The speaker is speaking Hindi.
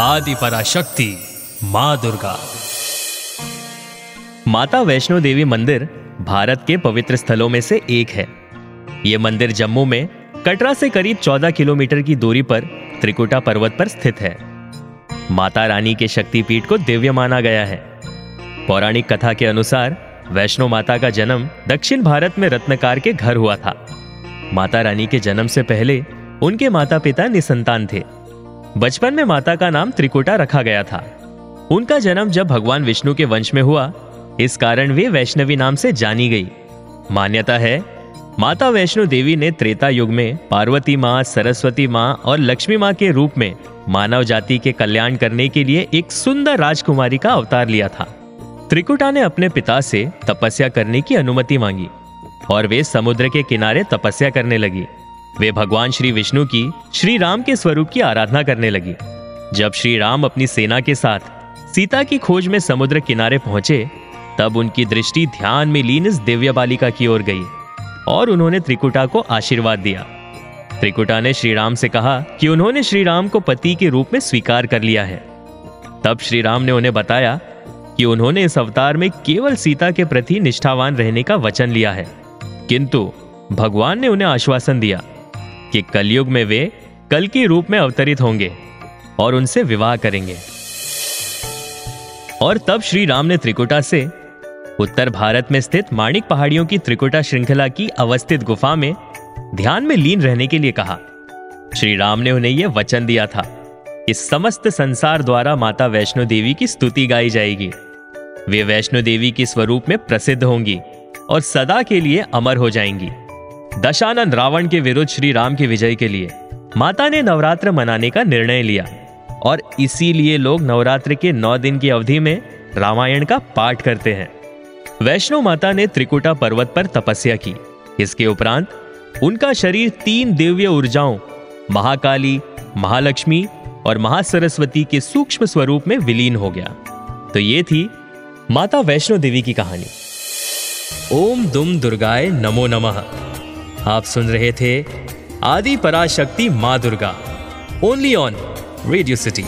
आदि पराशक्ति माँ दुर्गा। माता वैष्णो देवी मंदिर भारत के पवित्र स्थलों में से एक है। ये मंदिर जम्मू में कटरा से करीब 14 किलोमीटर की दूरी पर त्रिकुटा पर्वत पर स्थित है। माता रानी के शक्तिपीठ को दिव्य माना गया है। पौराणिक कथा के अनुसार वैष्णो माता का जन्म दक्षिण भारत में रत्नकार के घर हुआ था। माता रानी के जन्म से पहले उनके माता पिता निसंतान थे। बचपन में माता का नाम त्रिकुटा रखा गया था। उनका जन्म जब भगवान विष्णु के वंश में हुआ, इस कारण वे वैष्णवी नाम से जानी गई। मान्यता है, माता वैष्णो देवी ने त्रेता युग में पार्वती माँ, सरस्वती माँ और लक्ष्मी माँ के रूप में मानव जाति के कल्याण करने के लिए एक सुंदर राजकुमारी का अवतार लिया था। त्रिकुटा ने अपने पिता से तपस्या करने की अनुमति मांगी और वे समुद्र के किनारे तपस्या करने लगी। वे भगवान श्री विष्णु की श्री राम के स्वरूप की आराधना करने लगी। जब श्री राम अपनी सेना के साथ सीता की खोज में समुद्र किनारे पहुँचे, तब उनकी दृष्टि ध्यान में लीन इस दिव्य बालिका की ओर गई और उन्होंने त्रिकुटा को आशीर्वाद दिया। त्रिकुटा ने श्री राम से कहा कि उन्होंने श्री राम को पति के रूप में स्वीकार कर लिया है। तब श्री राम ने उन्हें बताया कि उन्होंने इस अवतार में केवल सीता के प्रति निष्ठावान रहने का वचन लिया है। किंतु भगवान ने उन्हें आश्वासन दिया कि कलयुग में वे कल के रूप में अवतरित होंगे और उनसे विवाह करेंगे। और तब श्री राम ने त्रिकुटा से उत्तर भारत में स्थित माणिक पहाड़ियों की त्रिकुटा श्रृंखला की अवस्थित गुफा में ध्यान में लीन रहने के लिए कहा। श्री राम ने उन्हें यह वचन दिया था कि समस्त संसार द्वारा माता वैष्णो देवी की स्तुति गाई जाएगी। वे वैष्णो देवी के स्वरूप में प्रसिद्ध होंगी और सदा के लिए अमर हो जाएँगी। दशानंद रावण के विरुद्ध श्री राम की विजय के लिए माता ने नवरात्र मनाने का निर्णय लिया और इसीलिए लोग नवरात्र के नौ दिन की अवधि में रामायण का पाठ करते हैं। वैष्णो माता ने त्रिकुटा पर्वत पर तपस्या की। इसके उपरांत उनका शरीर तीन दिव्य ऊर्जाओं, महाकाली, महालक्ष्मी और महासरस्वती के सूक्ष्म स्वरूप में विलीन हो गया। तो ये थी माता वैष्णो देवी की कहानी। ओम दुम दुर्गाय नमो नमः। आप सुन रहे थे आदि पराशक्ति माँ Durga only on Radio City